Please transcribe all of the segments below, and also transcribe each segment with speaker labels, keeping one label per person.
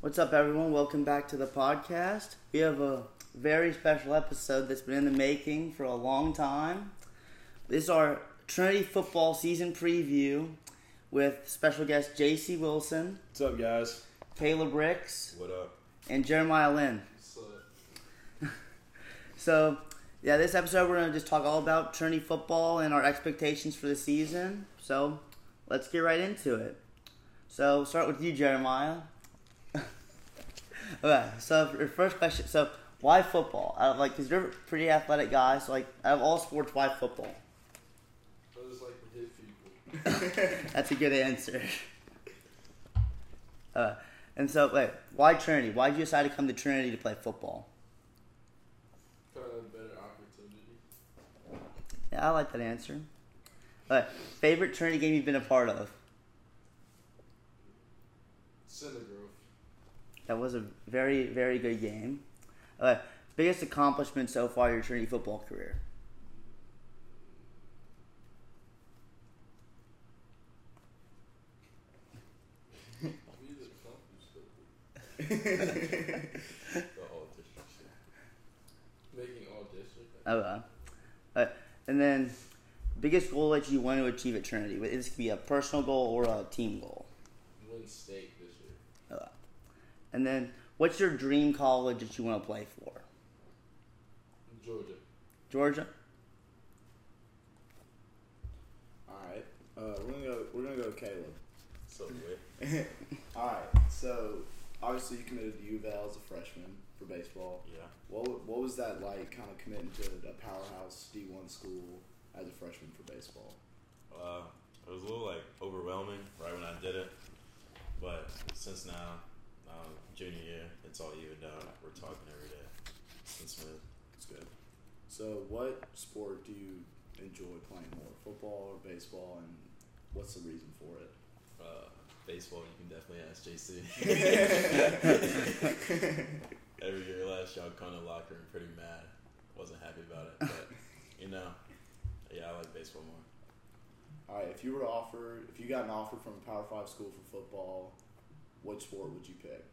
Speaker 1: What's up, everyone? Welcome back to the podcast. We have a very special episode that's been in the making for a long time. This is our Trinity football season preview with special guest JC Wilson,
Speaker 2: What's up, guys?
Speaker 1: Caleb Ricks,
Speaker 3: What up?
Speaker 1: and Jeremiah Lynn. So, yeah, this episode we're going to just talk all about Trinity football and our expectations for the season. So, let's get right into it. So, start with you, Jeremiah. Okay, so your first question. So, why football? Out of, like, because you're a pretty athletic guy. So, like, out of all sports, why football?
Speaker 3: I just like to hit people.
Speaker 1: That's a good answer. Uh, and so, wait, why Trinity? Why did you decide to come to Trinity to play football?
Speaker 3: Kind of better opportunity.
Speaker 1: Yeah, I like that answer. Uh, favorite Trinity game you've been a part of? That was a very, very good game. Uh, biggest accomplishment so far in your Trinity football career?
Speaker 3: We just accomplished the all district shit. Making all district.
Speaker 1: Okay. Uh, and then, biggest goal that you want to achieve at Trinity? This could be a personal goal or a team goal.
Speaker 3: Win state
Speaker 1: and then, what's your dream college that you want to play for?
Speaker 3: Georgia.
Speaker 1: Georgia.
Speaker 2: All right, uh, we're gonna go. We're gonna go Caleb.
Speaker 3: Subway.
Speaker 2: All right, so obviously you committed to U of L as a freshman for baseball.
Speaker 3: Yeah.
Speaker 2: What What was that like, kind of committing to a powerhouse D one school as a freshman for baseball?
Speaker 4: Uh, it was a little like overwhelming right when I did it, but since now, junior year, it's all evened out. We're talking every day. It's smooth.
Speaker 2: It's good. So, what sport do you enjoy playing more, football or baseball, and what's the reason for it?
Speaker 4: Uh, baseball, you can definitely ask JC. every year last year, I'd come to locker room pretty mad. Wasn't happy about it, but you know, yeah, I like baseball more.
Speaker 2: All right, if you were to offer, if you got an offer from a Power Five school for football, what sport would you pick?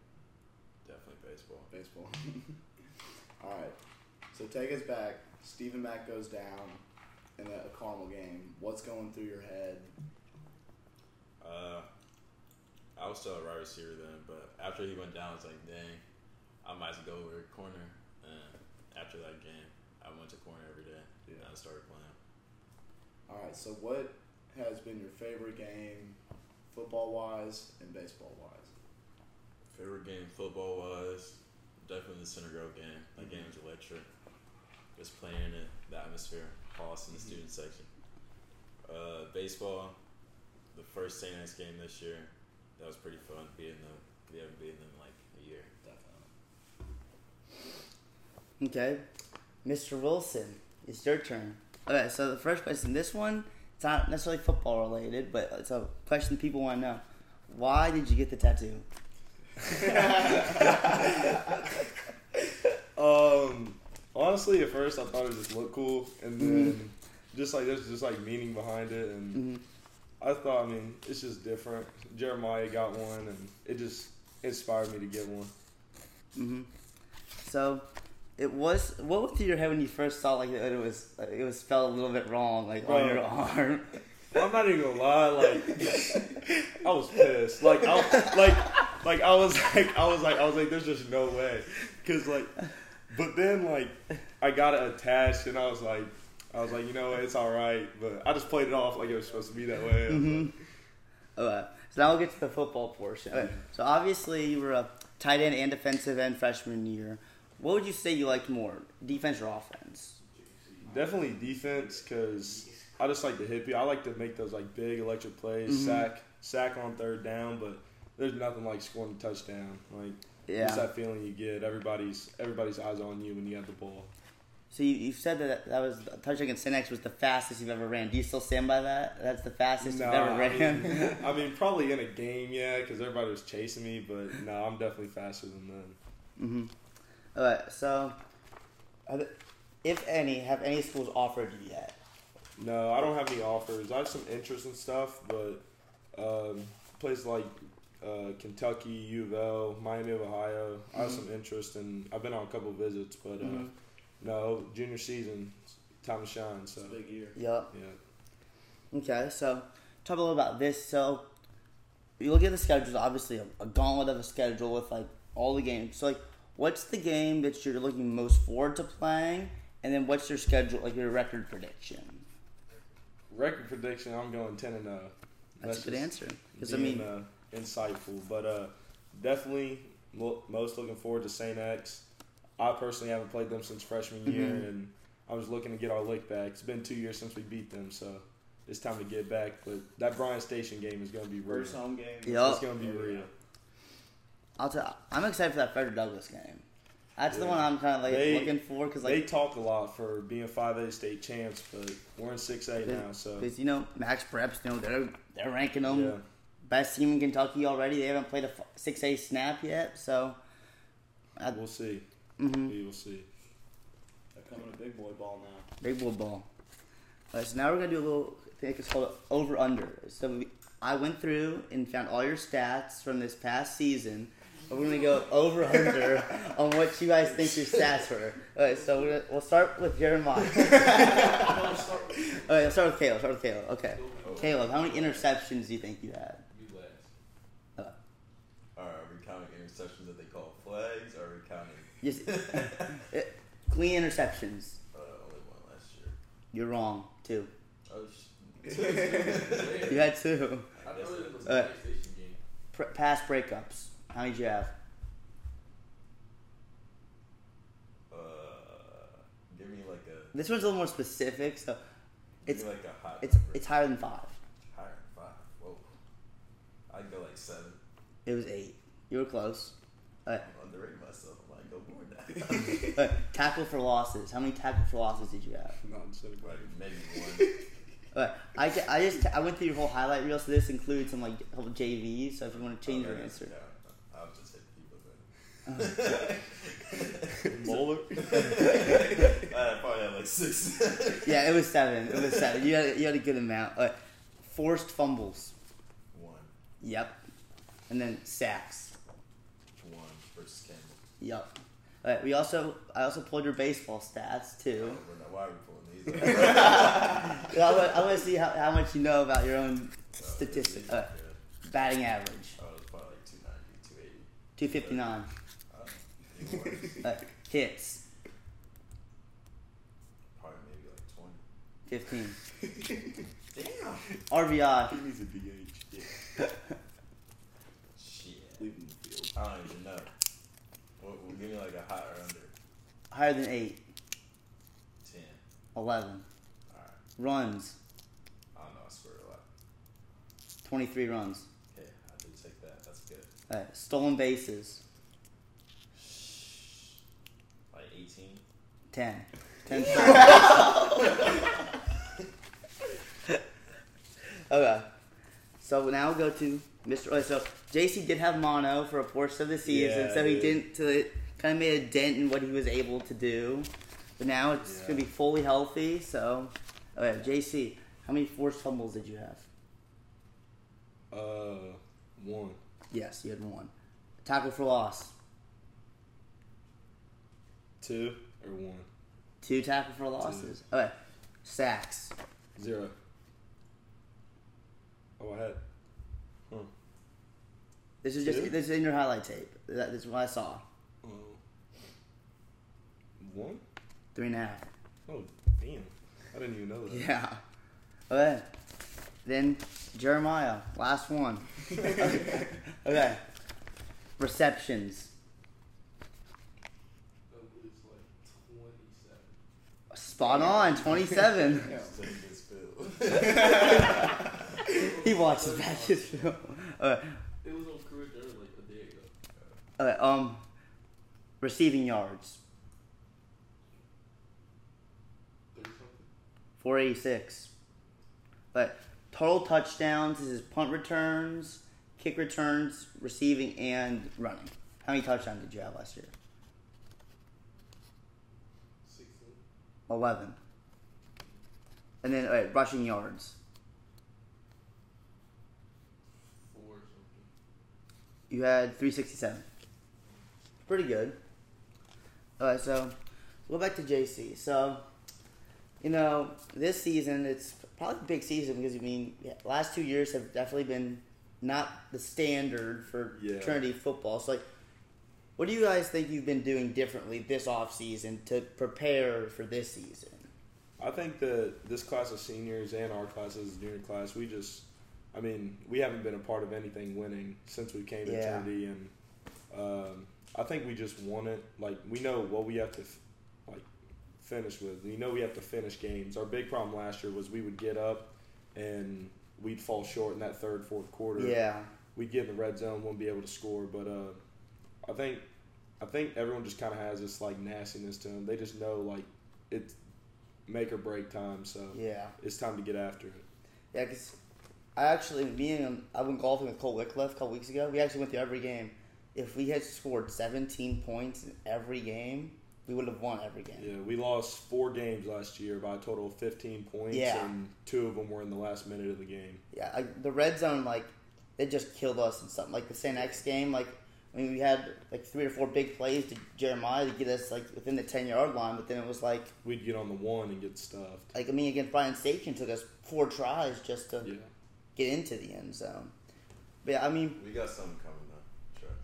Speaker 4: Definitely baseball.
Speaker 2: Baseball. All right. So take us back. Stephen Mack goes down in a, a Carmel game. What's going through your head?
Speaker 4: Uh, I was still a wide receiver then, but after he went down, I was like, dang, I might as well go over corner. And after that game, I went to corner every day, and I started playing.
Speaker 2: All right. So what has been your favorite game, football wise and baseball wise?
Speaker 4: Favorite game football was definitely the Center Grove game. That game was electric. Just playing it, the atmosphere, in the student section. Uh, baseball, the first St. Anne's game this year, that was pretty fun beating them. We haven't beaten them in like a year.
Speaker 2: Definitely.
Speaker 1: Okay, Mr. Wilson, it's your turn. Okay, so the first question, this one, it's not necessarily football related, but it's a question people want to know. Why did you get the tattoo?
Speaker 2: Um, honestly, at first I thought it just looked cool, and then just like there's just like meaning behind it, and
Speaker 1: Mhm.
Speaker 2: I thought, I mean, it's just different. Jeremiah got one, and it just inspired me to get one.
Speaker 1: hmm So, it was. What went through your head when you first saw like that it was it was spelled a little bit wrong, like on your arm?
Speaker 2: I'm not even gonna lie, like I was pissed. Like I like like I was like I was like I was like there's just no way. Cause like but then like I got it attached and I was like I was like, you know what, it's alright, but I just played it off like it was supposed to be that way.
Speaker 1: Mhm.
Speaker 2: like,
Speaker 1: Okay, so now we'll get to the football portion. Okay, So obviously you were a tight end and defensive end freshman year. What would you say you liked more, defense or offense?
Speaker 2: Definitely defense because I just like to hit people. I like to make those like big electric plays,
Speaker 1: Mhm.
Speaker 2: sack sack on third down, but there's nothing like scoring a touchdown. Like
Speaker 1: Yeah.
Speaker 2: it's that feeling you get. Everybody's everybody's eyes on you when you have the ball.
Speaker 1: So you, you said that that was touch against St. X was the fastest you've ever ran. Do you still stand by that? That's the fastest you've ever
Speaker 2: I
Speaker 1: ran.
Speaker 2: mean, I mean, probably in a game, yeah, because everybody was chasing me. But no, I'm definitely faster than them.
Speaker 1: hmm Alright, so are the- if any, have any schools offered you yet?
Speaker 2: No, I don't have any offers. I have some interest in stuff, but um, places like uh, Kentucky, U of L, Miami of Ohio. I have
Speaker 1: Mhm.
Speaker 2: some interest in. I've been on a couple visits, but uh,
Speaker 1: Mhm.
Speaker 2: no junior season, time to shine. So
Speaker 3: It's a big year.
Speaker 1: Yup.
Speaker 2: yeah,
Speaker 1: Okay, so talk a little about this. So you look at the schedule. obviously a, a gauntlet of a schedule with like all the games. So like, what's the game that you're looking most forward to playing, and then what's your schedule, like your record prediction?
Speaker 2: record prediction. I'm going ten and zero.
Speaker 1: That's, a good answer. Because I mean,
Speaker 2: uh, insightful, but uh, definitely mo- most looking forward to Saint X. I personally haven't played them since freshman year,
Speaker 1: Mhm.
Speaker 2: and I was looking to get our lick back. It's been two years since we beat them, so it's time to get back. But that Bryan Station game is going to be real.
Speaker 3: First home game.
Speaker 1: Yup.
Speaker 2: It's going to be real.
Speaker 1: I'll tell. I'm excited for that Frederick Douglass game. That's the one I'm kind of like
Speaker 2: They-
Speaker 1: looking for because
Speaker 2: they talk a lot for being five A state champs, but we're in six A now, so
Speaker 1: because you know Max Preps, you know they're they're ranking them
Speaker 2: yeah.
Speaker 1: Best team in Kentucky already. They haven't played a six A snap yet, so. I,
Speaker 2: We'll see.
Speaker 1: mhm.
Speaker 2: We will see.
Speaker 3: They're coming to big boy ball now.
Speaker 1: Big boy Ball. Alright, so now we're gonna do a little thing it's called over under. So we, I went through and found all your stats from this past season. We're gonna go over under on what you guys think your stats were. Alright, so we're gonna, we'll start with Jeremiah. Alright, let's start with Caleb. Start with Caleb. Okay, Caleb, how many interceptions do you think you had?
Speaker 3: You last.
Speaker 4: Alright, are we counting interceptions that they call flags, or are we counting
Speaker 1: Just uh, clean interceptions.
Speaker 4: uh, only one last year?
Speaker 1: You're wrong. Two.
Speaker 4: Oh, sh-
Speaker 1: You had two.
Speaker 3: I know it was
Speaker 1: Uh,
Speaker 3: PlayStation game.
Speaker 1: Pr- pass breakups. How many did you have?
Speaker 4: uh, give me like a,
Speaker 1: This one's a little more specific, so It's-
Speaker 4: like a high
Speaker 1: it's
Speaker 4: number.
Speaker 1: it's higher than five.
Speaker 4: higher than five. Whoa, I'd go like seven.
Speaker 1: It was eight. You were close. Alright,
Speaker 4: I'm underrating myself.
Speaker 1: Tackle for losses. How many tackle for losses did you have?
Speaker 2: Not instead of
Speaker 4: like maybe one.
Speaker 1: Alright, I, I just I went through your whole highlight reel, so this includes some like a couple JVs. So if you want to change your answer,
Speaker 4: Yeah, I'll just hit people then.
Speaker 2: Moeller.
Speaker 4: I uh, probably had like six.
Speaker 1: yeah, it was seven. It was seven. You had you had a good amount. Alright, forced fumbles.
Speaker 4: one,
Speaker 1: Yep, and then sacks.
Speaker 4: one versus Campbell.
Speaker 1: Yep. Alright, we also I also pulled your baseball stats too.
Speaker 4: Why are we pulling these?
Speaker 1: I want, to see how, how much you know about your own
Speaker 4: Oh,
Speaker 1: statistic. Uh, batting average,
Speaker 4: Oh, it was probably like 290, 280.
Speaker 1: 259.
Speaker 4: Oh.
Speaker 1: Uh, hits,
Speaker 4: Probably maybe like 20.
Speaker 1: 15.
Speaker 4: Damn.
Speaker 1: RBI,
Speaker 2: He needs a DH. Yeah.
Speaker 4: Shit.
Speaker 2: Leave him the field.
Speaker 4: I don't even know. Well, well, give me like a high or under.
Speaker 1: higher than 8.
Speaker 4: 10.
Speaker 1: 11.
Speaker 4: Alright.
Speaker 1: Runs,
Speaker 4: I don't know, I swear a lot.
Speaker 1: 23 runs.
Speaker 4: Okay, I did take that. That's good.
Speaker 1: Uh, stolen bases,
Speaker 4: Like 18.
Speaker 1: 10. 10 stolen Okay. So now we'll go to Mr. Oh, so JC did have mono for a portion of the season,
Speaker 2: Yeah,
Speaker 1: so he
Speaker 2: dude.
Speaker 1: didn't. Kind of made a dent in what he was able to do. But now it's
Speaker 2: Yeah.
Speaker 1: gonna be fully healthy. So, okay, JC, how many forced fumbles did you have?
Speaker 2: Uh, one.
Speaker 1: Yes, you had one. Tackle for loss,
Speaker 2: Two or one?
Speaker 1: two tackle for losses. Okay, sacks,
Speaker 2: Zero. Oh, I had. Huh.
Speaker 1: This is just
Speaker 2: Two?
Speaker 1: this is in your highlight tape. That this is what I saw.
Speaker 2: One?
Speaker 1: Three and a half.
Speaker 2: Oh, damn. I didn't even know that.
Speaker 1: Yeah. Okay. Then Jeremiah, last one. okay. Receptions.
Speaker 3: That was like 27.
Speaker 1: Spot on, twenty-seven.
Speaker 4: He gets filled.
Speaker 1: he watches back his film. Okay.
Speaker 3: It was on career dirt like a day ago.
Speaker 1: Um. Receiving yards. 486. But total touchdowns is his punt returns, kick returns, receiving, and running. How many touchdowns did you have last year?
Speaker 3: 16.
Speaker 1: 11. And then right, rushing yards.
Speaker 3: Four.
Speaker 1: You had 367. Pretty good. All right, so we'll go back to JC. So you know, this season it's probably a big season because I mean, yeah, last two years have definitely been not the standard for
Speaker 2: Yeah.
Speaker 1: Trinity football. So, like, what do you guys think you've been doing differently this off season to prepare for this season?
Speaker 2: I think that this class of seniors and our class as a junior class, we just, I mean, we haven't been a part of anything winning since we came to
Speaker 1: Yeah.
Speaker 2: Trinity, and um, I think we just want it. Like we know what we have to, finish with. We know we have to finish games. Our big problem last year was we would get up, and we'd fall short in that third, fourth quarter.
Speaker 1: Yeah,
Speaker 2: we'd get in the red zone, wouldn't be able to score. But uh, I think I think everyone just kind of has this like nastiness to them. They just know like it's make or break time, so
Speaker 1: yeah.
Speaker 2: it's time to get after it.
Speaker 1: Yeah, because I actually, me and I went golfing with Cole Wycliffe a couple weeks ago. We actually went through every game. If we had scored 17 points in every game, we would have won every game.
Speaker 2: Yeah, we lost four games last year by a total of 15 points,
Speaker 1: Yeah.
Speaker 2: and two of them were in the last minute of the game.
Speaker 1: Yeah, I, the red zone, like, it just killed us in something. Like the St. X game, like, I mean, we had like three or four big plays to Jeremiah to get us like within the 10 yard line, but then it was like,
Speaker 2: We'd get on the one and get stuffed.
Speaker 1: like I mean, against Bryan Station took us four tries just to
Speaker 2: Yeah,
Speaker 1: get into the end zone. But yeah, I mean,
Speaker 4: We got something coming though. Sure.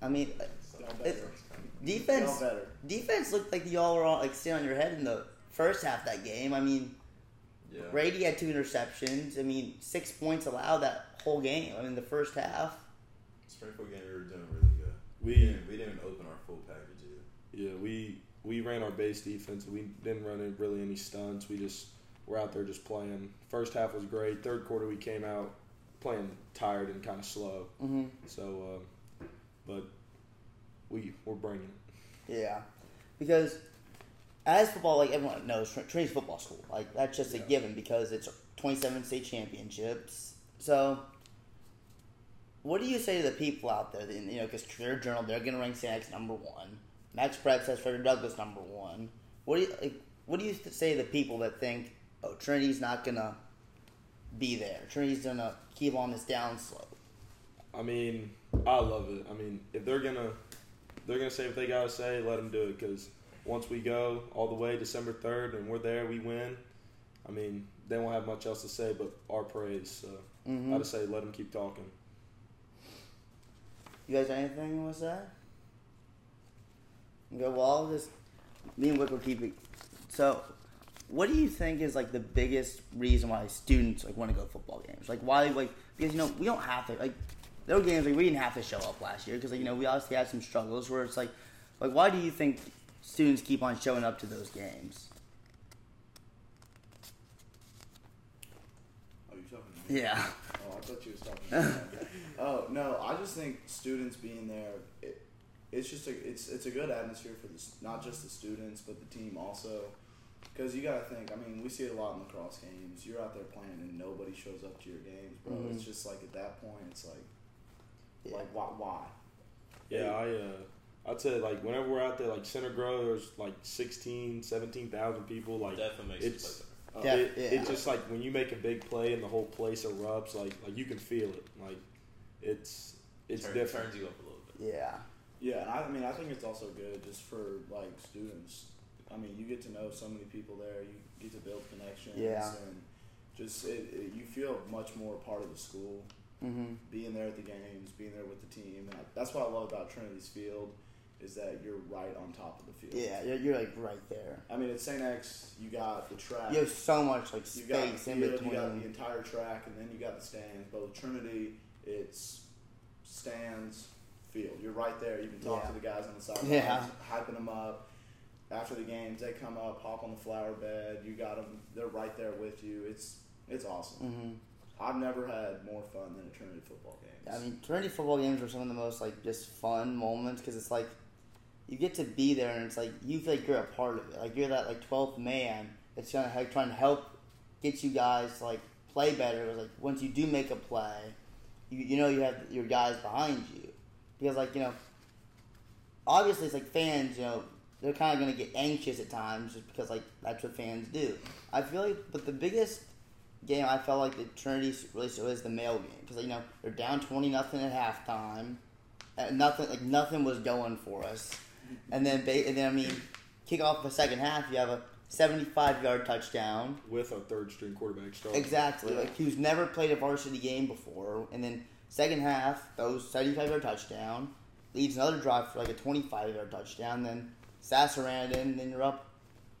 Speaker 1: I mean,
Speaker 4: Something
Speaker 1: It-
Speaker 4: coming.
Speaker 1: Defense.
Speaker 5: Better.
Speaker 1: Defense looked like y'all were all like sitting on your head in the first half of that game. I mean,
Speaker 4: Yeah.
Speaker 1: Brady had two interceptions. I mean, six points allowed that whole game. I mean, the first half.
Speaker 4: Springfield game, we were doing really good.
Speaker 2: We-
Speaker 4: we didn't, we didn't open our full package either.
Speaker 2: yeah. We we ran our base defense. We didn't run really any stunts. We just were out there just playing. First half was great. Third quarter we came out playing tired and kind of slow.
Speaker 1: Mm-hmm.
Speaker 2: So, um, but we we're bringing it.
Speaker 1: Yeah, because as football, like everyone knows, Trinity's football school. Like that's just a given because it's 27 state championships. So, what do you say to the people out there? That, you know, because Courier Journal, they're going to rank St. X number one. Max Prep says Frederick Douglass number one. What do you like? What do you say to the people that think, oh, Trinity's not going to be there? Trinity's going to keep on this down slope.
Speaker 2: I mean, I love it. I mean, if they're gonna they're gonna say what they gotta say, let them do it. Because once we go all the way December third and we're there, we win. I mean, they won't have much else to say but our praise. So
Speaker 1: Mm-hmm.
Speaker 2: I just say let them keep talking.
Speaker 1: You guys got anything you want to say? Okay, well, I'll just me and Wick will keep it. So, what do you think is like the biggest reason why students like want to go to football games? Like, why like because you know we don't have to like there were games like we didn't have to show up last year because like you know we obviously had some struggles where it's like like why do you think students keep on showing up to those games?
Speaker 5: Oh, you talking to me?
Speaker 1: Yeah.
Speaker 5: Oh, I thought you was talking. To me. oh no, I just think students being there, it, it's just a it's it's a good atmosphere for the not just the students but the team also. Because you gotta think. I mean, we see it a lot in lacrosse games. You're out there playing and nobody shows up to your games, bro.
Speaker 1: Mhm.
Speaker 5: It's just like at that point, it's like,
Speaker 1: Yeah.
Speaker 5: like why? Why?
Speaker 2: Yeah, I uh, I'd say like whenever we're out there, like Center Grove, there's like 16, 17,000 people. Like
Speaker 4: Definitely makes
Speaker 2: it's-
Speaker 4: it play
Speaker 5: Oh,
Speaker 1: Yeah.
Speaker 2: it, it's just like when you make a big play and the whole place erupts, like like you can feel it. Like it's it's
Speaker 4: Turn-
Speaker 2: different.
Speaker 4: Turns you up a little bit.
Speaker 1: Yeah.
Speaker 5: Yeah, and I, I mean, I think it's also good just for like students. I mean, you get to know so many people there. You get to build connections.
Speaker 1: Yeah.
Speaker 5: And just it, it, you feel much more part of the school.
Speaker 1: Mm-hmm.
Speaker 5: Being there at the games, being there with the team, and I, that's what I love about Trinity's field is that you're right on top of the field.
Speaker 1: Yeah, you're, you're like right there.
Speaker 5: I mean, at St. X, you got the track.
Speaker 1: You have so much like
Speaker 5: You got the
Speaker 1: space in between.
Speaker 5: you got the entire track, and then you got the stands. But with Trinity, it's stands, field. You're right there. You can talk
Speaker 1: Yeah.
Speaker 5: to the guys on the sidelines,
Speaker 1: Yeah.
Speaker 5: hyping them up. After the games, they come up, hop on the flower bed. You got them. They're right there with you. It's it's awesome.
Speaker 1: hmm
Speaker 5: I've never had more fun than a Trinity football game.
Speaker 1: I mean, Trinity football games are some of the most like just fun moments because it's like you get to be there and it's like you feel like you're a part of it. Like you're that like twelfth man that's gonna trying to help get you guys to like play better. It's like once you do make a play, you you know you have your guys behind you because like you know obviously it's like fans you know they're kind of gonna get anxious at times just because like that's what fans do. I feel like, but the biggest game I felt like the Trinity really is the Male game because you know they're down twenty nothing at halftime. and nothing like nothing was going for us. And then and then I mean, kick off the second half, you have a 75 yard touchdown.
Speaker 2: with a third string quarterback start.
Speaker 1: Exactly, like who's never played a varsity game before, and then second half, those 75 yard touchdown leads another drive for like a 25 yard touchdown. Then Sasser ran it in, and then you're up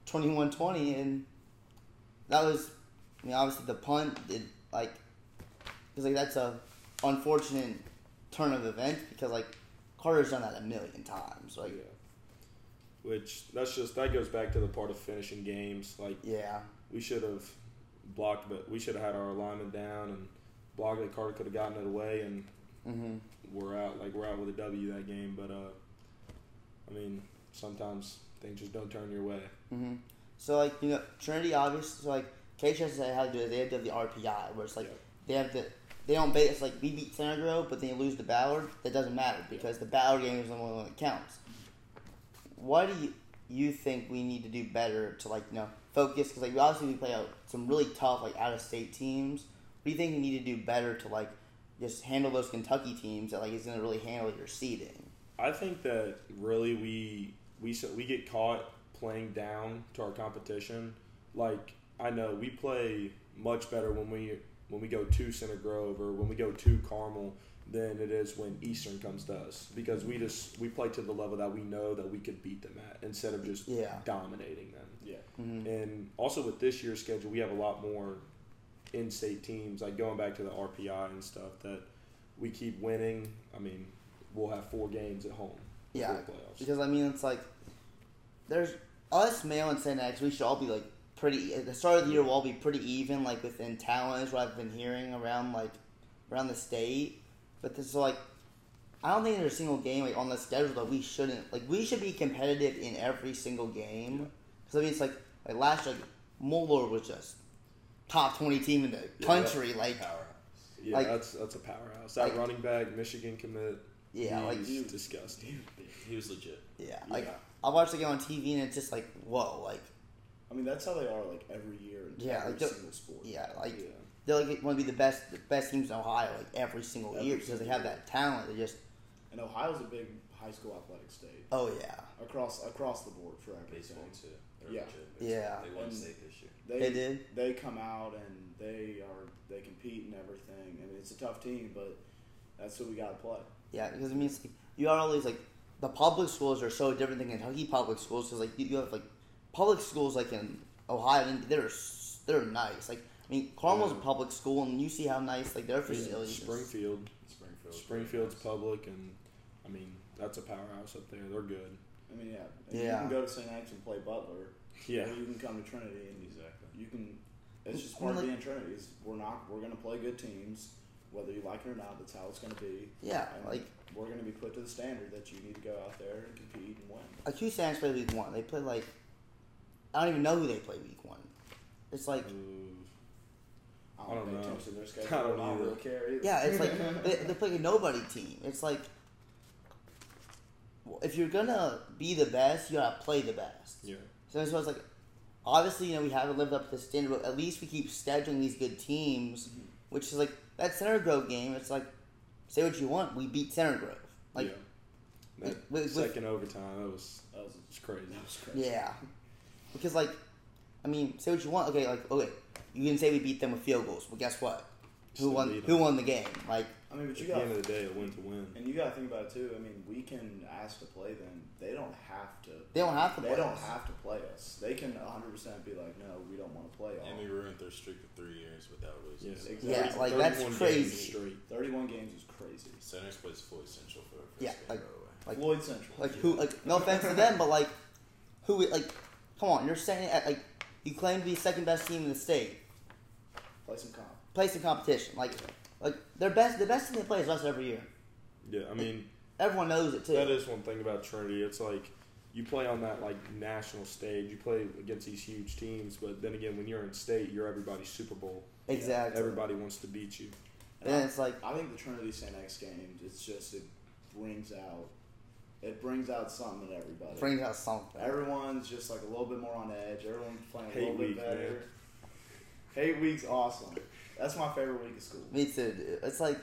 Speaker 1: 21-20, and that was, I mean, obviously the punt did like, because like that's a unfortunate turn of events because like Carter's done that a million times, like
Speaker 2: Yeah. Which that's just that goes back to the part of finishing games. Like
Speaker 1: yeah,
Speaker 2: we should have blocked, but we should have had our alignment down and blocked it. Carter could have gotten it away, and
Speaker 1: hmm
Speaker 2: we're out. Like we're out with a W that game. But uh, I mean, sometimes things just don't turn your way.
Speaker 1: hmm So like you know Trinity obviously so like KHS said how to do it. They have to have the RPI where it's like
Speaker 2: Yeah.
Speaker 1: they have the they don't base it's like we beat Grove but then you lose the Ballard. That doesn't matter because the Ballard game is the only one that counts. What do you you think we need to do better to like you know focus because like we obviously we play out some really tough like out of state teams. What do you think we need to do better to like just handle those Kentucky teams that like is going to really handle your seeding?
Speaker 2: I think that really we we we get caught playing down to our competition. Like I know we play much better when we when we go to Center Grove or when we go to Carmel than it is when Eastern comes to us because we just we play to the level that we know that we could beat them at instead of just
Speaker 1: Yeah.
Speaker 2: dominating them.
Speaker 5: Yeah.
Speaker 1: hmm
Speaker 2: And also with this year's schedule, we have a lot more in-state teams. Like going back to the RPI and stuff, that we keep winning. I mean, we'll have four games at home.
Speaker 1: Yeah. Because I mean, it's like there's us, Male and St. X. We should all be like pretty. At the start of the year, we'll all be pretty even, like within talent, is what I've been hearing around like around the state. But this is like, I don't think there's a single game like on the schedule that we shouldn't like. We should be competitive in every single game. Because I mean, it's like like last year, like, Moeller was just top twenty team in the
Speaker 2: Yeah.
Speaker 1: country. Like
Speaker 4: Powerhouse.
Speaker 2: Yeah,
Speaker 1: Like-
Speaker 2: that's that's a powerhouse. That
Speaker 1: like-
Speaker 2: running back, Michigan commit.
Speaker 1: yeah, like
Speaker 2: he's disgusting.
Speaker 4: He was legit.
Speaker 1: yeah, like
Speaker 5: Yeah.
Speaker 1: I watched the game on TV and it's just like whoa, like
Speaker 5: I mean, that's how they are like every year in
Speaker 1: Yeah,
Speaker 5: every
Speaker 1: like the-
Speaker 5: single sport.
Speaker 1: yeah, like.
Speaker 2: yeah.
Speaker 1: they're like want to be the best the best teams in Ohio like every single
Speaker 5: Every
Speaker 1: year because they have that talent. They just
Speaker 5: And Ohio's a big high school athletic state
Speaker 1: oh yeah,
Speaker 5: across across the board for everything.
Speaker 4: Baseball too. They're
Speaker 5: Yeah.
Speaker 4: legit.
Speaker 1: Yeah.
Speaker 4: They won
Speaker 5: And-
Speaker 4: state this year.
Speaker 5: They,
Speaker 1: They did?
Speaker 5: They come out and they are they compete and everything. I mean, it's a tough team, but that's who we got to play.
Speaker 1: yeah. Because I mean, it's like, you are always like the public schools are so different than Kentucky public schools because like you, you have like public schools like in Ohio they're they're nice. Like I mean, Carmel's a public school and you see how nice like their facilities. is.
Speaker 2: Springfield,
Speaker 4: Springfield.
Speaker 2: Springfield's public, and I mean that's a powerhouse up there. They're good.
Speaker 5: I mean, yeah,
Speaker 1: Yeah.
Speaker 5: You can go to St. X and play Butler,
Speaker 2: Yeah,
Speaker 5: or you can come to Trinity and
Speaker 4: Exactly.
Speaker 5: you can. It's just
Speaker 1: I
Speaker 5: part
Speaker 1: mean,
Speaker 5: of
Speaker 1: like-
Speaker 5: being Trinity. Is we're not we're gonna play good teams, whether you like it or not. That's how it's gonna be.
Speaker 1: Yeah,
Speaker 5: And
Speaker 1: like
Speaker 5: we're gonna be put to the standard that you need to go out there and compete and win.
Speaker 1: like who Sands play week one? They play like I don't even know who they play week one. It's like
Speaker 2: Ooh.
Speaker 5: I
Speaker 2: I
Speaker 5: don't,
Speaker 2: don't
Speaker 5: pay
Speaker 2: know.
Speaker 5: attention to their schedule.
Speaker 2: I don't
Speaker 5: I don't really care either.
Speaker 1: Yeah, it's like they, they play a nobody team. It's like if you're gonna be the best, you gotta play the best.
Speaker 2: yeah.
Speaker 1: So that's why it's like, obviously, you know, we haven't lived up to the standard, but at least we keep scheduling these good teams,
Speaker 2: Mm-hmm.
Speaker 1: which is like that Center Grove game. It's like, say what you want, we beat Center Grove. Like,
Speaker 2: yeah. That
Speaker 1: with- with-
Speaker 2: second overtime, that was
Speaker 5: that was,
Speaker 2: it's crazy.
Speaker 5: that was crazy.
Speaker 1: yeah, because like, I mean, say what you want. Okay, like, okay, you can say we beat them with field goals, but guess what? Who
Speaker 2: Still
Speaker 1: won?
Speaker 2: beat 'em.
Speaker 1: Who won the game? Like,
Speaker 5: I mean, but
Speaker 2: At
Speaker 5: you
Speaker 2: the
Speaker 5: got
Speaker 2: end of the day, a win to win.
Speaker 5: and you got to think about it too. I mean, we can ask to play them. They don't have to.
Speaker 1: they don't have to.
Speaker 5: They
Speaker 1: play
Speaker 5: don't
Speaker 1: us.
Speaker 5: have to play us. They can 100 percent be like, no, we don't want to play all.
Speaker 4: And we
Speaker 5: all.
Speaker 4: ruined their streak of three years without losing.
Speaker 2: Yes.
Speaker 5: Exactly.
Speaker 1: Yeah, like, that's
Speaker 2: 31 games
Speaker 1: crazy.
Speaker 2: Straight.
Speaker 5: 31 games is crazy.
Speaker 4: Centers plays Floyd Central for the first
Speaker 1: Yeah,
Speaker 4: game
Speaker 1: like-
Speaker 4: right away.
Speaker 1: Like,
Speaker 5: Floyd Central.
Speaker 1: Like who? Like no offense to them, but like who? Like come on, you're saying at like you claim to be second best team in the state,
Speaker 5: play some comp.
Speaker 1: play some competition. Like like their best, the best team they play is us every year.
Speaker 2: Yeah, I mean
Speaker 1: Everyone knows it too.
Speaker 2: that is one thing about Trinity. It's like you play on that like national stage. You play against these huge teams, but then again, when you're in state, you're everybody's Super Bowl.
Speaker 1: exactly.
Speaker 2: Everybody wants to beat you.
Speaker 5: And
Speaker 1: And
Speaker 5: I,
Speaker 1: it's like
Speaker 5: I think the Trinity St. X games, it's just it brings out, it brings out something in everybody.
Speaker 1: brings out something.
Speaker 5: Everyone's just like a little bit more on edge. Everyone's playing a
Speaker 2: Hate
Speaker 5: little bit better.
Speaker 2: man.
Speaker 5: Hate week's awesome. That's my favorite week of school.
Speaker 1: Me too. Dude. It's like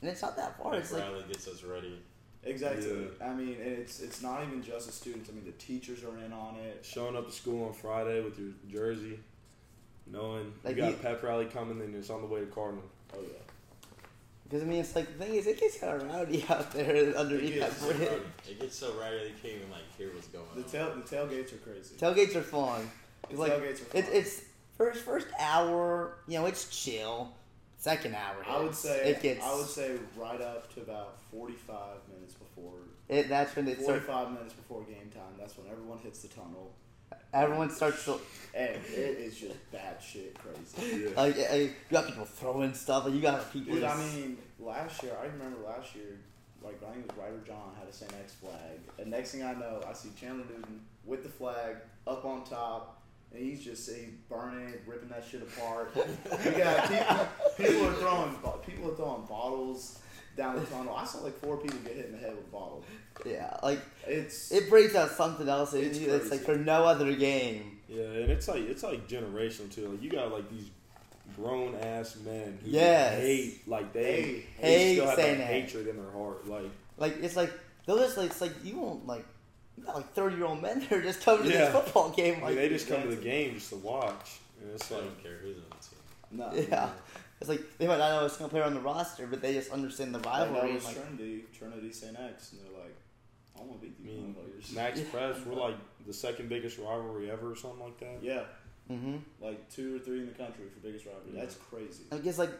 Speaker 1: and it's not that far.
Speaker 4: Like
Speaker 1: It's like
Speaker 4: Riley gets us ready.
Speaker 5: Exactly.
Speaker 2: Yeah.
Speaker 5: I mean, and it's it's not even just the students. I mean, the teachers are in on it.
Speaker 2: Showing up to school on Friday with your jersey, knowing
Speaker 1: Like
Speaker 2: you got
Speaker 1: you-
Speaker 2: a pep rally coming, and it's on the way to Cardinal.
Speaker 5: Oh yeah.
Speaker 1: Because I mean, it's like the thing is, it gets kind of rowdy out there underneath
Speaker 5: It
Speaker 1: that
Speaker 5: gets
Speaker 4: So
Speaker 1: bridge.
Speaker 4: rowdy. It gets so rowdy they can't even like hear what's going
Speaker 5: The
Speaker 4: on.
Speaker 5: tail the tailgates are crazy.
Speaker 1: Tailgates are fun.
Speaker 5: The
Speaker 1: It's like
Speaker 5: tailgates are fun.
Speaker 1: it, it's first first hour. You know, it's chill. Second hour,
Speaker 5: I would say
Speaker 1: it gets.
Speaker 5: I would say right up to about forty five minutes before
Speaker 1: it, that's when it
Speaker 5: forty
Speaker 1: starts.
Speaker 5: five minutes before game time. That's when everyone hits the tunnel.
Speaker 1: Everyone starts to
Speaker 5: And it is just bad shit crazy.
Speaker 2: Yeah.
Speaker 1: like eh, you got people throwing stuff. Like you got people.
Speaker 5: Dude, I mean, last year I remember last year, like I think it was Ryder John had a St. X flag, and next thing I know, I see Chandler Newton with the flag up on top, and he's just he's burning it, ripping that shit apart. you got people, people are throwing people are throwing bottles down the tunnel. I saw like four people get hit in the head with a bottle.
Speaker 1: yeah, like
Speaker 5: It's
Speaker 1: it brings out something else in
Speaker 5: It's
Speaker 1: you. It's like for no other game.
Speaker 2: Yeah, and it's like it's like generational too. Like you got like these grown ass men who
Speaker 1: Yes.
Speaker 2: hate like they
Speaker 5: Hate.
Speaker 2: they
Speaker 1: Hate
Speaker 2: still have that
Speaker 1: that.
Speaker 2: hatred in their heart. Like
Speaker 1: Like it's like those. Like it's like you won't like. You got like thirty year old men that are just coming to this football game.
Speaker 2: like
Speaker 1: Like
Speaker 2: they just come to the game just to watch, and it's
Speaker 4: I don't care who's on the team.
Speaker 5: no.
Speaker 1: yeah, it's like they might not know a single player on the roster, but they just understand the rivalry.
Speaker 5: it's
Speaker 1: and, like,
Speaker 5: Trinity, Trinity St. X, and they're like, I want to beat
Speaker 2: I
Speaker 5: these
Speaker 2: mean,
Speaker 5: motherfuckers.
Speaker 2: Max
Speaker 1: Yeah.
Speaker 2: Press, we're like the second biggest rivalry ever, or something like that.
Speaker 5: Yeah,
Speaker 1: mm-hmm.
Speaker 5: like two or three in the country for biggest rivalry.
Speaker 2: Yeah.
Speaker 5: That's crazy.
Speaker 1: I guess like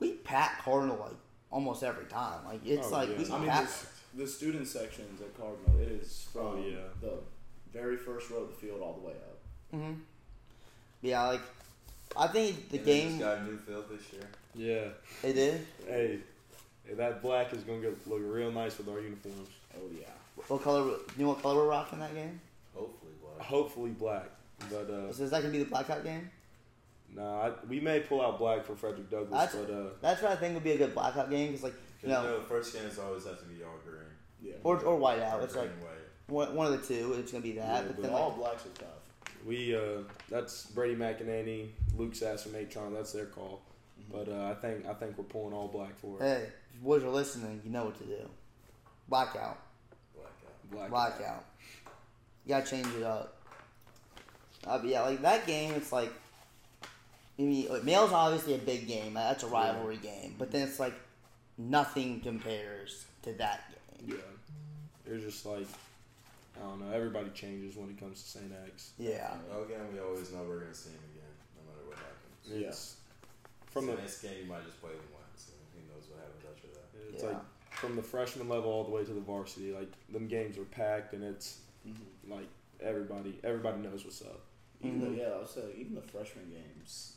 Speaker 1: we pack Cardinal like almost every time. Like it's
Speaker 2: Oh,
Speaker 1: like
Speaker 2: yeah.
Speaker 1: we
Speaker 5: I mean,
Speaker 1: pack.
Speaker 5: the, the student sections at Cardinal, it is from
Speaker 2: Oh, yeah.
Speaker 5: the very first row of the field all the way up.
Speaker 1: hmm Yeah, like I think the
Speaker 3: And they
Speaker 1: game
Speaker 3: just got a new field this year.
Speaker 2: Yeah.
Speaker 1: they did.
Speaker 2: Hey, hey, that black is gonna get, look real nice with our uniforms.
Speaker 5: Oh yeah.
Speaker 1: What color? You know what color we're rocking that game?
Speaker 3: Hopefully, black.
Speaker 2: Hopefully black, but uh,
Speaker 1: So is that gonna be the blackout game?
Speaker 2: nah, I, we may pull out black for Frederick Douglass,
Speaker 1: That's-
Speaker 2: but uh,
Speaker 1: That's what I think would be a good blackout game because like
Speaker 3: you know, the first games always have to be all green.
Speaker 5: Yeah.
Speaker 1: or or white
Speaker 3: Or
Speaker 1: out. It's
Speaker 3: green
Speaker 1: like
Speaker 3: white.
Speaker 1: one, one of the two. It's gonna be that.
Speaker 2: Yeah,
Speaker 1: but
Speaker 2: but
Speaker 1: then
Speaker 5: all
Speaker 1: like,
Speaker 5: blacks are tough.
Speaker 2: We uh, that's Brady McInerney, Luke Sass, and Natron. That's their call. But uh, I think I think we're pulling all black for it.
Speaker 1: hey, if you boys are listening, you know what to do. Blackout,
Speaker 3: Blackout.
Speaker 2: Black.
Speaker 1: blackout. You gotta change it up. Uh, but yeah, like that game, it's like. I mean, like, Male's obviously a big game. That's a rivalry game. But then it's like nothing compares to that game.
Speaker 2: Yeah. There's just like I don't know. Everybody changes when it comes to Saint X.
Speaker 1: Yeah.
Speaker 3: Well, again, we always know we're gonna see him again, no matter what happens.
Speaker 5: Yeah.
Speaker 2: It's from
Speaker 3: so
Speaker 2: the
Speaker 3: next game, you might just play them once, and who knows what happens after that.
Speaker 2: it's
Speaker 1: Yeah.
Speaker 2: like from the freshman level all the way to the varsity. Like them games are packed, and it's
Speaker 5: Mm-hmm.
Speaker 2: like everybody everybody knows what's up.
Speaker 5: Even
Speaker 1: Mhm.
Speaker 5: the, yeah, I'll say even the freshman games,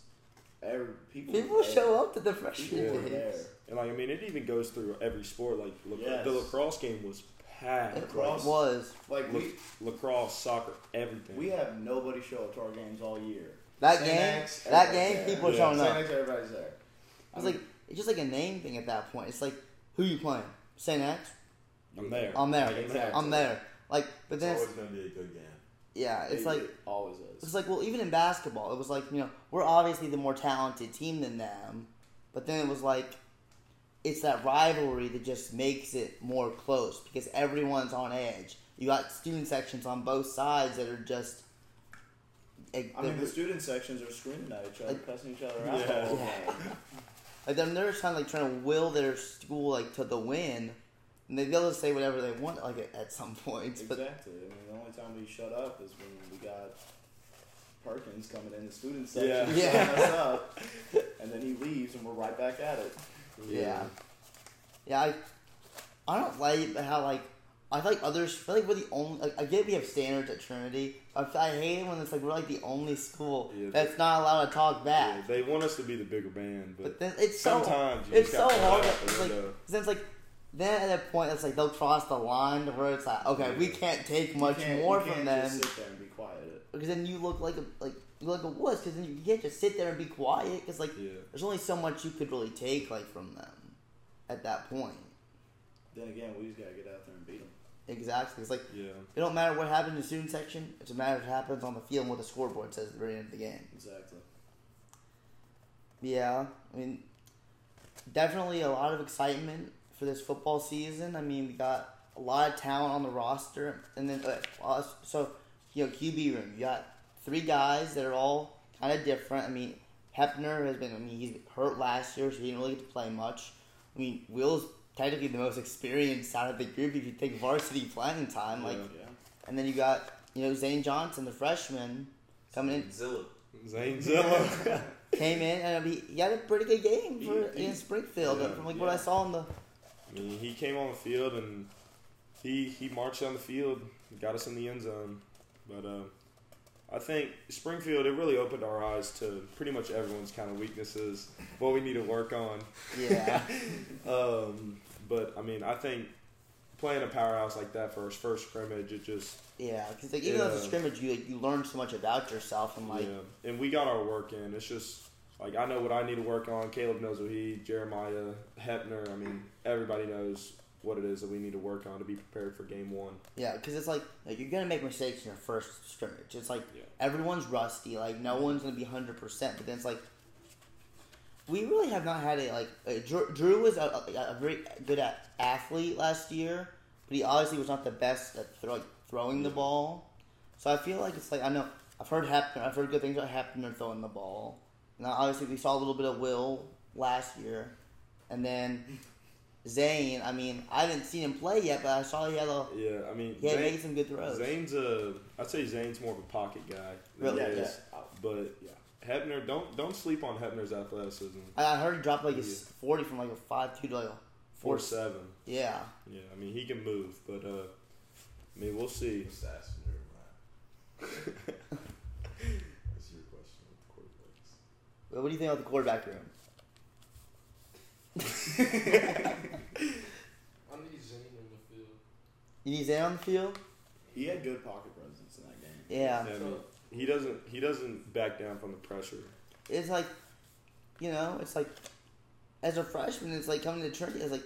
Speaker 5: every people
Speaker 1: People
Speaker 5: were
Speaker 1: show up to the freshman
Speaker 5: People were
Speaker 1: games.
Speaker 2: And like I mean, it even goes through every sport. Like lac-
Speaker 5: Yes.
Speaker 2: the lacrosse game was packed.
Speaker 1: It
Speaker 5: Lacrosse.
Speaker 1: was.
Speaker 5: Like we
Speaker 2: Lacrosse, soccer, everything.
Speaker 5: we have nobody show up to our games all year.
Speaker 1: That
Speaker 5: Saint
Speaker 1: game,
Speaker 5: X,
Speaker 1: that
Speaker 5: everybody's
Speaker 1: game,
Speaker 5: there.
Speaker 1: people are
Speaker 2: Yeah.
Speaker 1: showing
Speaker 5: Saint
Speaker 1: up.
Speaker 5: X, everybody's there.
Speaker 1: It's like it's just like a name thing at that point. It's like who you playing? Saint X.
Speaker 2: I'm there.
Speaker 1: I'm there.
Speaker 2: Like,
Speaker 5: Exactly.
Speaker 1: I'm there. Like, but then it's,
Speaker 3: always gonna be a good game.
Speaker 1: yeah, it's
Speaker 5: It-
Speaker 1: like
Speaker 5: it always is.
Speaker 1: it's like well, even in basketball, it was like you know we're obviously the more talented team than them, but then it was like it's that rivalry that just makes it more close because everyone's on edge. You got student sections on both sides that are just. like,
Speaker 5: I mean, the student sections are screaming at each other,
Speaker 1: Like-
Speaker 5: cussing each other out.
Speaker 2: Yeah.
Speaker 1: Yeah. Like they're, they're just trying to like trying to will their school like to the win, and they'll just say whatever they want like at, at some points. But
Speaker 5: Exactly. I mean, the only time we shut up is when we got Perkins coming in the student section,
Speaker 2: Yeah.
Speaker 5: shutting
Speaker 1: Yeah.
Speaker 5: us up, and then he leaves, and we're right back at it.
Speaker 1: Yeah, yeah, I I don't like how like I feel like others I feel like we're the only like I get we have standards at Trinity. I, I hate it when it's like we're like the only school
Speaker 2: Yeah,
Speaker 1: that's not allowed to talk
Speaker 2: Yeah,
Speaker 1: back.
Speaker 2: they want us to be the bigger band, but,
Speaker 1: But then it's so
Speaker 2: sometimes you
Speaker 1: it's
Speaker 2: just
Speaker 1: so hard.
Speaker 2: it
Speaker 1: It's like, uh, it's like then at that point it's like they'll cross the line to where it's like okay we can't take much more from them.
Speaker 5: Just sit there and be quiet.
Speaker 1: because then you look like a like like a wuss because then you can't just sit there and be quiet because like
Speaker 2: yeah,
Speaker 1: there's only so much you could really take like from them at that point
Speaker 5: Then again, we just gotta get out there and beat them.
Speaker 1: exactly it's like
Speaker 2: yeah.
Speaker 1: it don't matter what happens in the student section it's a matter of what happens on the field and what the scoreboard says at the very end of the game
Speaker 5: Exactly.
Speaker 1: yeah I mean definitely a lot of excitement for this football season. I mean, we got a lot of talent on the roster, and then uh, uh, so you know QB room. You got three guys that are all kind of different. I mean, Hepner has been. I mean, he's hurt last year, so he didn't really get to play much. I mean, Will's technically the most experienced out of the group if you take varsity playing time. Like,
Speaker 2: Yeah.
Speaker 5: Yeah.
Speaker 1: and then you got you know Zane Johnson, the freshman, coming in,
Speaker 4: Zilla.
Speaker 2: Zane Zilla.
Speaker 1: came in, and he, he had a pretty good game for
Speaker 2: He- he-
Speaker 1: against Springfield.
Speaker 2: yeah,
Speaker 1: from like what I saw in the
Speaker 2: I mean, he came on the field and he he marched on the field, got us in the end zone. But uh, I think Springfield it really opened our eyes to pretty much everyone's kind of weaknesses, what we need to work on.
Speaker 1: yeah.
Speaker 2: Um, but I mean, I think playing a powerhouse like that for his first scrimmage, it just
Speaker 1: Yeah, because like even though it's a scrimmage, you you learn so much about yourself and like
Speaker 2: yeah. And we got our work in. It's just like I know what I need to work on. Caleb knows what he, Jeremiah, Hepner. I mean, everybody knows what it is that we need to work on to be prepared for game one.
Speaker 1: yeah, because it's like, like you're gonna make mistakes in your first scrimmage. It's like
Speaker 2: Yeah.
Speaker 1: everyone's rusty. Like no one's gonna be hundred percent. But then it's like we really have not had a like uh, Drew, Drew was a, a, a very good a- athlete last year, but he obviously was not the best at throw, like, throwing the ball. So I feel like it's like I know I've heard Hepner, I've heard good things about Hepner throwing the ball. Now obviously we saw a little bit of Will last year, and then Zane. I mean I haven't seen him play yet, but I saw he had a
Speaker 2: Yeah, I mean,
Speaker 1: he had
Speaker 2: Zane-
Speaker 1: made some good throws.
Speaker 2: Zane's a. I'd say Zane's more of a pocket guy. than
Speaker 1: Really?
Speaker 2: he
Speaker 5: Yeah,
Speaker 2: is.
Speaker 5: yeah.
Speaker 2: But
Speaker 5: Yeah.
Speaker 2: Hepner, don't don't sleep on Hepner's athleticism.
Speaker 1: I I heard he dropped like a
Speaker 2: Yeah.
Speaker 1: s forty from like a five two to like a
Speaker 2: Four
Speaker 1: four.
Speaker 2: seven.
Speaker 1: Yeah,
Speaker 2: Yeah, I mean he can move, but uh, I mean we'll see.
Speaker 3: Just ask me, never mind. That's your question with the quarterbacks.
Speaker 1: But what do you think about the quarterback room?
Speaker 3: I need Zane in the field.
Speaker 1: You need Zane on the field?
Speaker 5: He had good pocket presence in that game.
Speaker 1: Yeah.
Speaker 2: I mean, he doesn't he doesn't back down from the pressure.
Speaker 1: It's like, you know, it's like, as a freshman, it's like coming to Trinity. It's like,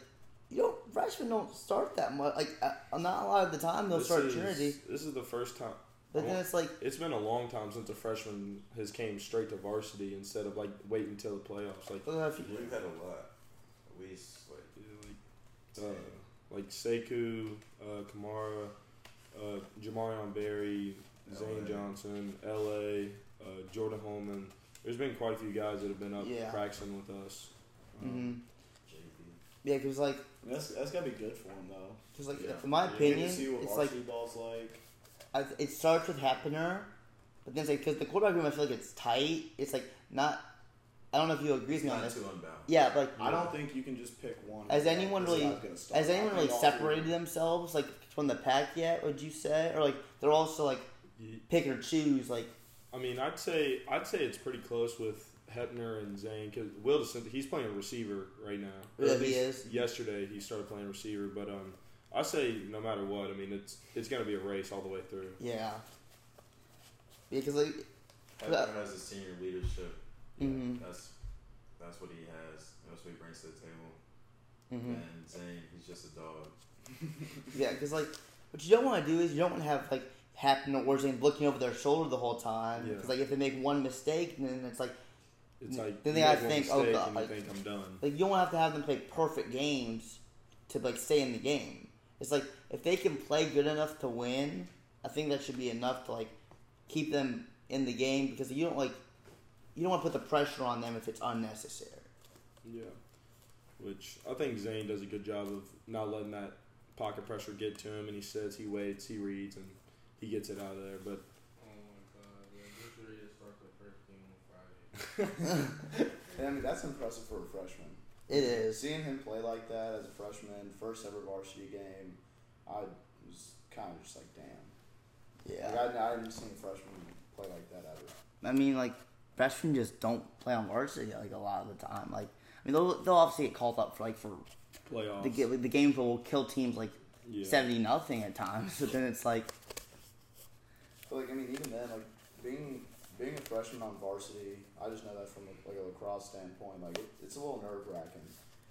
Speaker 1: you don't freshmen don't start that much. Like, uh, not a lot of the time they'll
Speaker 2: This
Speaker 1: start
Speaker 2: is,
Speaker 1: Trinity.
Speaker 2: This is the first time.
Speaker 1: But then it's like,
Speaker 2: It's been a long time since a freshman has came straight to varsity instead of like waiting until the playoffs. Like
Speaker 1: if you-
Speaker 4: We've had a lot. At least like
Speaker 2: uh, like Sekou, uh, Kamara, uh, Jamarion Berry, Zane
Speaker 4: LA.
Speaker 2: Johnson, L.A., uh, Jordan Holman. There's been quite a few guys that have been up
Speaker 1: Yeah.
Speaker 2: practicing with us. Um,
Speaker 1: mhm.
Speaker 4: JV.
Speaker 1: yeah, because like,
Speaker 5: I mean, that's that's gotta be good for him though.
Speaker 1: cause like,
Speaker 2: Yeah.
Speaker 1: in my
Speaker 2: You get
Speaker 5: You
Speaker 1: opinion,
Speaker 5: to see what
Speaker 1: it's like
Speaker 5: varsity ball's like.
Speaker 1: I, it starts with Hepner, but then it's like because the quarterback room, I feel like it's tight. It's like not. I don't know if you agree with me on this.
Speaker 4: too unbalanced.
Speaker 1: Yeah, but like,
Speaker 5: I don't think you can just pick one.
Speaker 1: Has anyone really-
Speaker 5: guy's gonna start.
Speaker 1: has anyone really
Speaker 5: all three-
Speaker 1: separated themselves like from the pack yet? Would you say, or like they're also like
Speaker 2: Ye-
Speaker 1: pick or choose? Like,
Speaker 2: I mean, I'd say I'd say it's pretty close with Hepner and Zane because Will DeCinto, he's playing a receiver right now. Or
Speaker 1: Yeah, he is.
Speaker 2: Yesterday he started playing receiver, but um, I say no matter what, I mean it's it's gonna be a race all the way through.
Speaker 1: yeah, because like,
Speaker 4: Hepner has a senior leadership.
Speaker 1: Mhm.
Speaker 4: That's that's what he has. That's what he brings to the table.
Speaker 1: mhm.
Speaker 4: And Zane, he's just a dog.
Speaker 1: yeah, because like, what you don't want to do is you don't want to have like happen or Zane looking over their shoulder the whole time.
Speaker 2: Yeah.
Speaker 1: Because like if they make one mistake, then it's like
Speaker 2: It's like
Speaker 1: Then they
Speaker 2: you
Speaker 1: gotta think, oh, God,
Speaker 2: and
Speaker 1: like-
Speaker 2: think I'm done.
Speaker 1: like you don't have to have them play perfect games to like stay in the game. It's like if they can play good enough to win, I think that should be enough to like keep them in the game because you don't like you don't want to put the pressure on them if it's unnecessary.
Speaker 2: Yeah, which I think Zane does a good job of not letting that pocket pressure get to him, and he sits, he waits, he reads, and he gets it out of there. But
Speaker 3: Oh my god, yeah, get ready to start the first game on Friday.
Speaker 5: I mean, that's impressive for a freshman.
Speaker 1: It is.
Speaker 5: Seeing him play like that as a freshman, first ever varsity game, I was kind of just like, damn.
Speaker 1: Yeah.
Speaker 5: Like, I, I hadn't seen a freshman play like that ever.
Speaker 1: I mean, like freshmen just don't play on varsity like a lot of the time. Like, I mean, they'll, they'll obviously get called up for like for
Speaker 2: playoffs,
Speaker 1: the ga- the games will kill teams like
Speaker 2: yeah.
Speaker 1: seventy nothing at times. But then it's like,
Speaker 5: But like, I mean, even then, like being being a freshman on varsity, I just know that from like a lacrosse standpoint, like it, it's a little nerve wracking.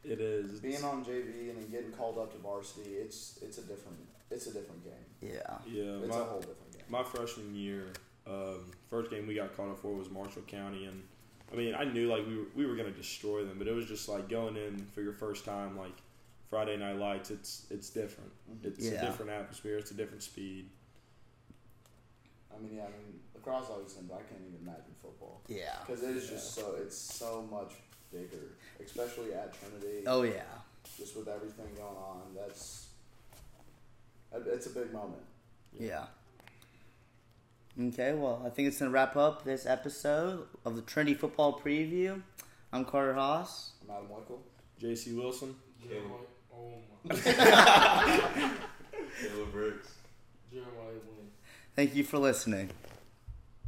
Speaker 2: it is.
Speaker 5: Being on JV and then getting called up to varsity, it's it's a different it's a different game.
Speaker 1: yeah,
Speaker 2: yeah,
Speaker 5: It's
Speaker 2: my,
Speaker 5: a whole different game.
Speaker 2: my freshman year, um, first game we got called up for was Marshall County, and I mean, I knew like we were, we were gonna destroy them, but it was just like going in for your first time, like Friday Night Lights. It's it's different. It's
Speaker 1: Yeah.
Speaker 2: a different atmosphere. It's a different speed.
Speaker 5: I mean, yeah, I mean, lacrosse always simple. I can't even imagine football
Speaker 1: Yeah.
Speaker 5: because it is just so it's so much bigger, especially at Trinity.
Speaker 1: Oh yeah.
Speaker 5: Just with everything going on, that's it's a big moment.
Speaker 1: Yeah. Okay, well, I think it's going to wrap up this episode of the Trinity Football Preview. I'm Carter Haas.
Speaker 5: I'm Adam Wickle.
Speaker 2: J.C. Wilson.
Speaker 3: Jeremiah, oh my.
Speaker 4: Caleb Ricks.
Speaker 3: Jeremiah Lynn.
Speaker 1: Thank you for listening.